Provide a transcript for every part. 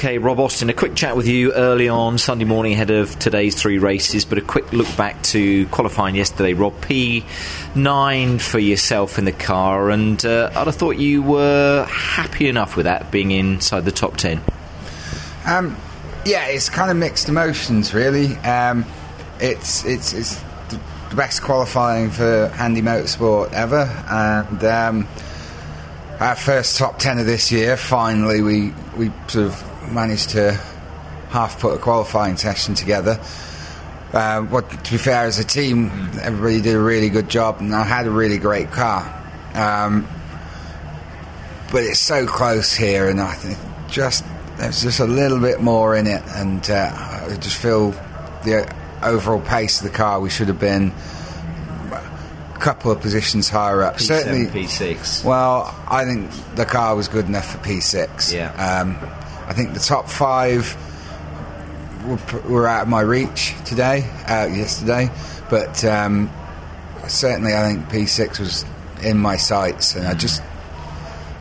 Okay, Rob Austin, a quick chat with you early on Sunday morning ahead of today's three races, but a quick look back to qualifying yesterday. Rob, P9 for yourself in the car, and uh, I'd have thought you were happy enough with that being inside the top 10. Um, yeah, it's kind of mixed emotions, really. Um, it's, it's, it's the best qualifying for Handy Motorsport ever, and um, our first top 10 of this year, finally, we, we sort of managed to half put a qualifying session together. Uh, what, to be fair, as a team, everybody did a really good job, and I had a really great car. Um, but it's so close here, and I think just there's just a little bit more in it, and uh, I just feel the overall pace of the car we should have been a couple of positions higher up. P7, Certainly, P6. well, I think the car was good enough for P6. Yeah. Um, I think the top five were, were out of my reach today, yesterday, but um, certainly I think P6 was in my sights, and I just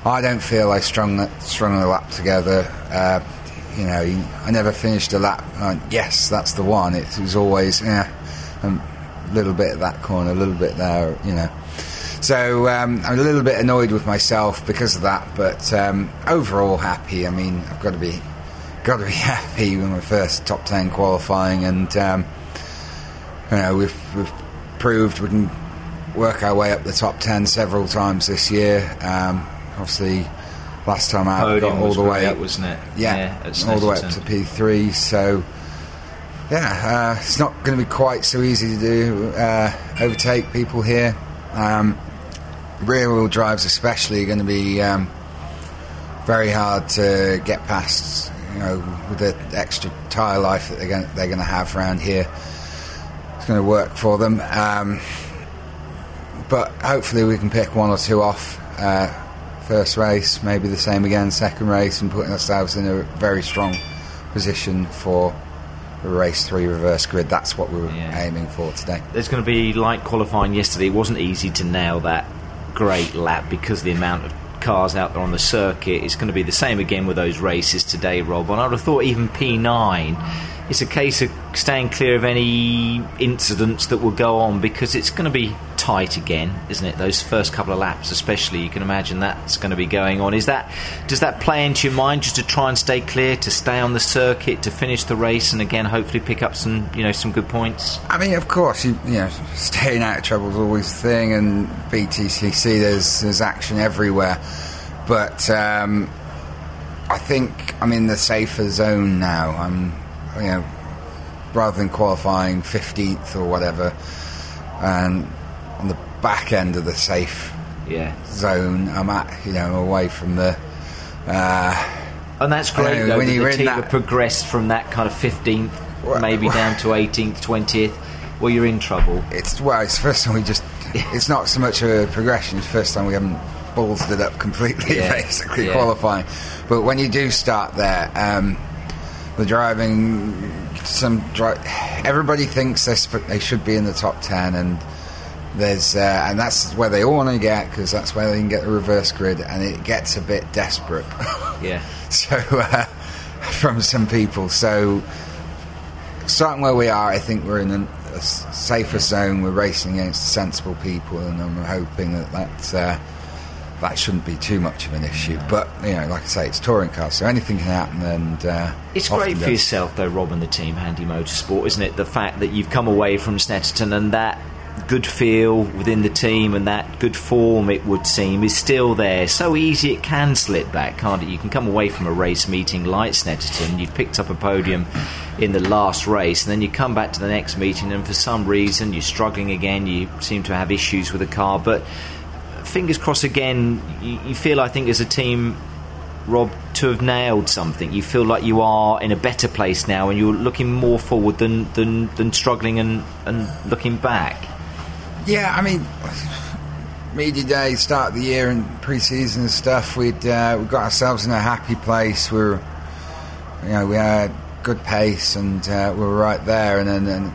I don't feel I strung strung the lap together. Uh, you know, I never finished a lap. Yes, that's the one. It was always yeah, a little bit at that corner, a little bit there. You know. So um, I'm a little bit annoyed with myself because of that, but um, overall happy. I mean, I've got to be got to be happy with my first top ten qualifying, and um, you know we've, we've proved we can work our way up the top ten several times this year. Um, obviously, last time out Podium got all the way great, up, wasn't it? yeah, at all the way up to P3. So, yeah, uh, it's not going to be quite so easy to do. Uh, overtake people here. Um, rear wheel drives, especially, are going to be um, very hard to get past. You know, with the extra tyre life that they're going they're going to have around here, it's going to work for them. Um, but hopefully, we can pick one or two off. Uh, first race, maybe the same again, second race, and putting ourselves in a very strong position for the race three reverse grid. That's what we were Yeah. aiming for today. There's going to be like qualifying yesterday. It wasn't easy to nail that great lap because the amount of cars out there on the circuit. It's going to be the same again with those races today, Rob. And I would have thought even P9. It's a case of staying clear of any incidents that will go on because it's going to be tight again, isn't it? Those first couple of laps, especially, you can imagine that's going to be going on. Is that does that play into your mind just to try and stay clear, to stay on the circuit, to finish the race, and again hopefully pick up some you know some good points? I mean, of course, you, you know, staying out of trouble is always the thing, and BTCC, there's there's action everywhere. But um, I think I'm in the safer zone now. I'm, you know, rather than qualifying 15th or whatever, and on the back end of the safe Yeah. zone, I'm at, you know, away from the. Uh, And that's great know, though. when that you're the in team that- progressed from that kind of 15th, Well- maybe down to 18th, 20th. Well, you're in trouble. it's well, it's the first time we just. It's not so much a progression. It's the first time we haven't ballsed it up completely, Yeah, basically yeah. qualifying. But when you do start there, um, the driving, some dri- everybody thinks they sp- they should be in the top ten, and there's uh, and that's where they all want to get because that's where they can get the reverse grid, and it gets a bit desperate. Yeah. so uh, from some people. So starting where we are, I think we're in a safer zone. We're racing against sensible people, and I'm hoping that that uh, that shouldn't be too much of an issue. But you know, like I say, it's touring cars, so anything can happen. And uh, It's great for yourself, though, Rob and the team, Handy Motorsport, isn't it? The fact that you've come away from Snetterton and that good feel within the team and that good form, it would seem, is still there. So easy it can slip back, can't it? You can come away from a race meeting like Snetterton, you've picked up a podium in the last race, and then you come back to the next meeting, and for some reason you're struggling again, you seem to have issues with the car, but fingers crossed again, you, you feel, I think, as a team, Rob, to have nailed something. You feel like you are in a better place now and you're looking more forward than, than, than struggling and, and looking back. Yeah, I mean, media day, start of the year, and pre-season and stuff. We'd uh, we got ourselves in a happy place. We were, you know, we had good pace, and uh, we were right there. And then, then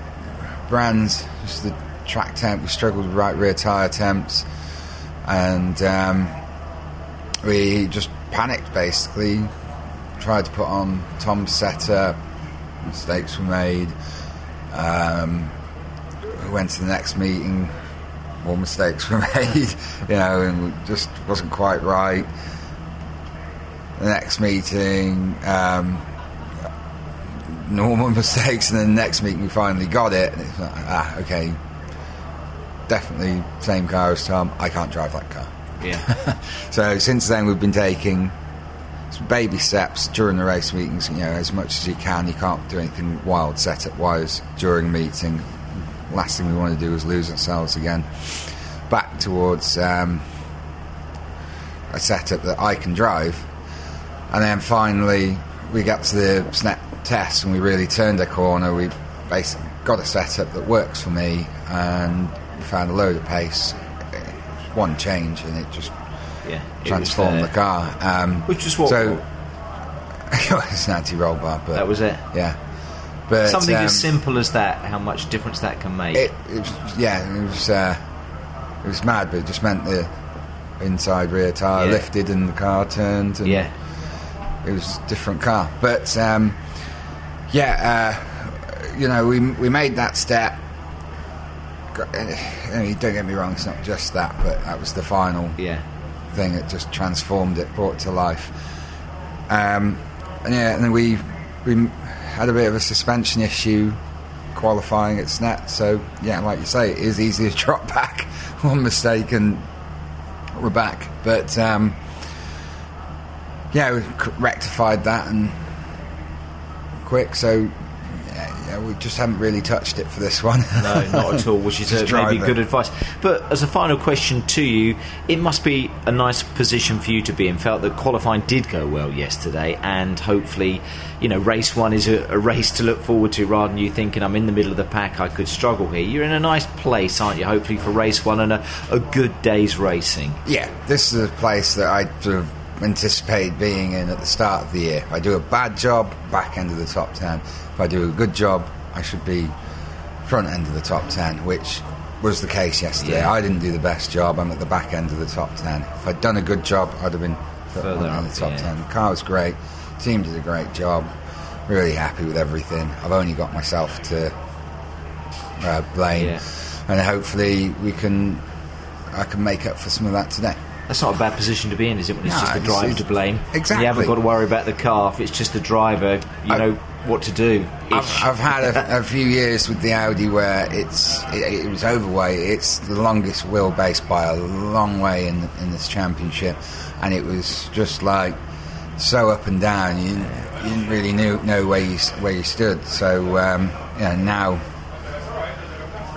brands, just the track temp, we struggled with right rear tyre temps, and um, we just panicked basically. tried to put on Tom's setup. Mistakes were made. Um, we went to the next meeting. More mistakes were made, you know, and just wasn't quite right. The next meeting, um, normal mistakes, and then the next meeting we finally got it. And it's like, ah, okay, definitely same car as Tom. I can't drive that car. Yeah. So since then, we've been taking some baby steps during the race meetings. You know, as much as you can. You can't do anything wild setup wise during a meeting. Last thing we want to do is lose ourselves again. Back towards um, a setup that I can drive, and then finally we got to the snap test and we really turned a corner. We basically got a setup that works for me, and we found a load of pace. One change, and it just Yeah. it was transform there. the car. Um, Which is what- So it's an anti-roll bar, but That was it. yeah. But Something um, as simple as that, how much difference that can make. It, it was, yeah, it was uh, it was mad, but it just meant the inside rear tire Yeah. lifted and the car turned. And yeah. it was a different car. But um, yeah, uh, you know, we we made that step. Got- uh, Don't get me wrong; it's not just that, but that was the final Yeah. thing that just transformed it, brought it to life. Um, and yeah, and then we we had a bit of a suspension issue qualifying at Snet. So yeah, like you say, it is easy to drop back. One mistake and we're back. But um, yeah, we rectified that and quick. So yeah, we just haven't really touched it for this one. No, not at all, which is Just uh, maybe it. good advice. But as a final question to you, it must be a nice position for you to be in. Felt that qualifying did go well yesterday, and hopefully, you know, race one is a, a race to look forward to rather than you thinking I'm in the middle of the pack, I could struggle here. You're in a nice place, aren't you? Hopefully for race one and a, a good day's racing. Yeah, this is a place that I sort of anticipate being in at the start of the year. If I do a bad job, back end of the top 10. If I do a good job, I should be front end of the top 10, which was the case yesterday. Yeah. I didn't do the best job, I'm at the back end of the top 10. If I'd done a good job, I'd have been Further front end of up, the top yeah. 10. The car was great, team did a great job, really happy with everything. I've only got myself to uh, blame, Yeah. and hopefully we can. I can make up for some of that today. That's not a bad position to be in, is it? When it's No, just the driver it's- to blame. Exactly. You haven't got to worry about the car. If it's just the driver, you I- know what to do. I've, I've had a, a few years with the Audi where it's it, it was overweight. It's the longest wheelbase by a long way in in this championship, and it was just like so up and down. You, didn't- you didn't really knew, know where you where you stood. So um, yeah, now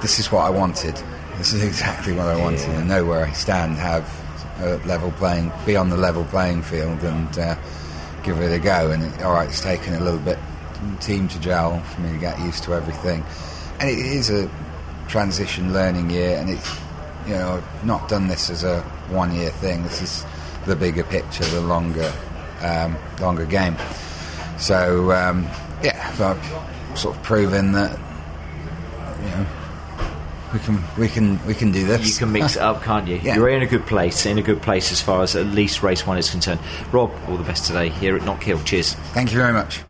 this is what I wanted. This is exactly what I wanted. Yeah. And know where I stand. Have level playing, be on the level playing field, and uh, give it a go. And it, all right, it's taken a little bit team to gel for me to get used to everything. And it is a transition learning year, and it's you know I've not done this as a one year thing. This is the bigger picture, the longer um, longer game. So um, yeah, I've sort of proven that we can we can we can do this. You can mix it up, can't you? Yeah. You're in a good place, in a good place as far as at least race one is concerned. Rob, all the best today here at Knockhill. Cheers. Thank you very much.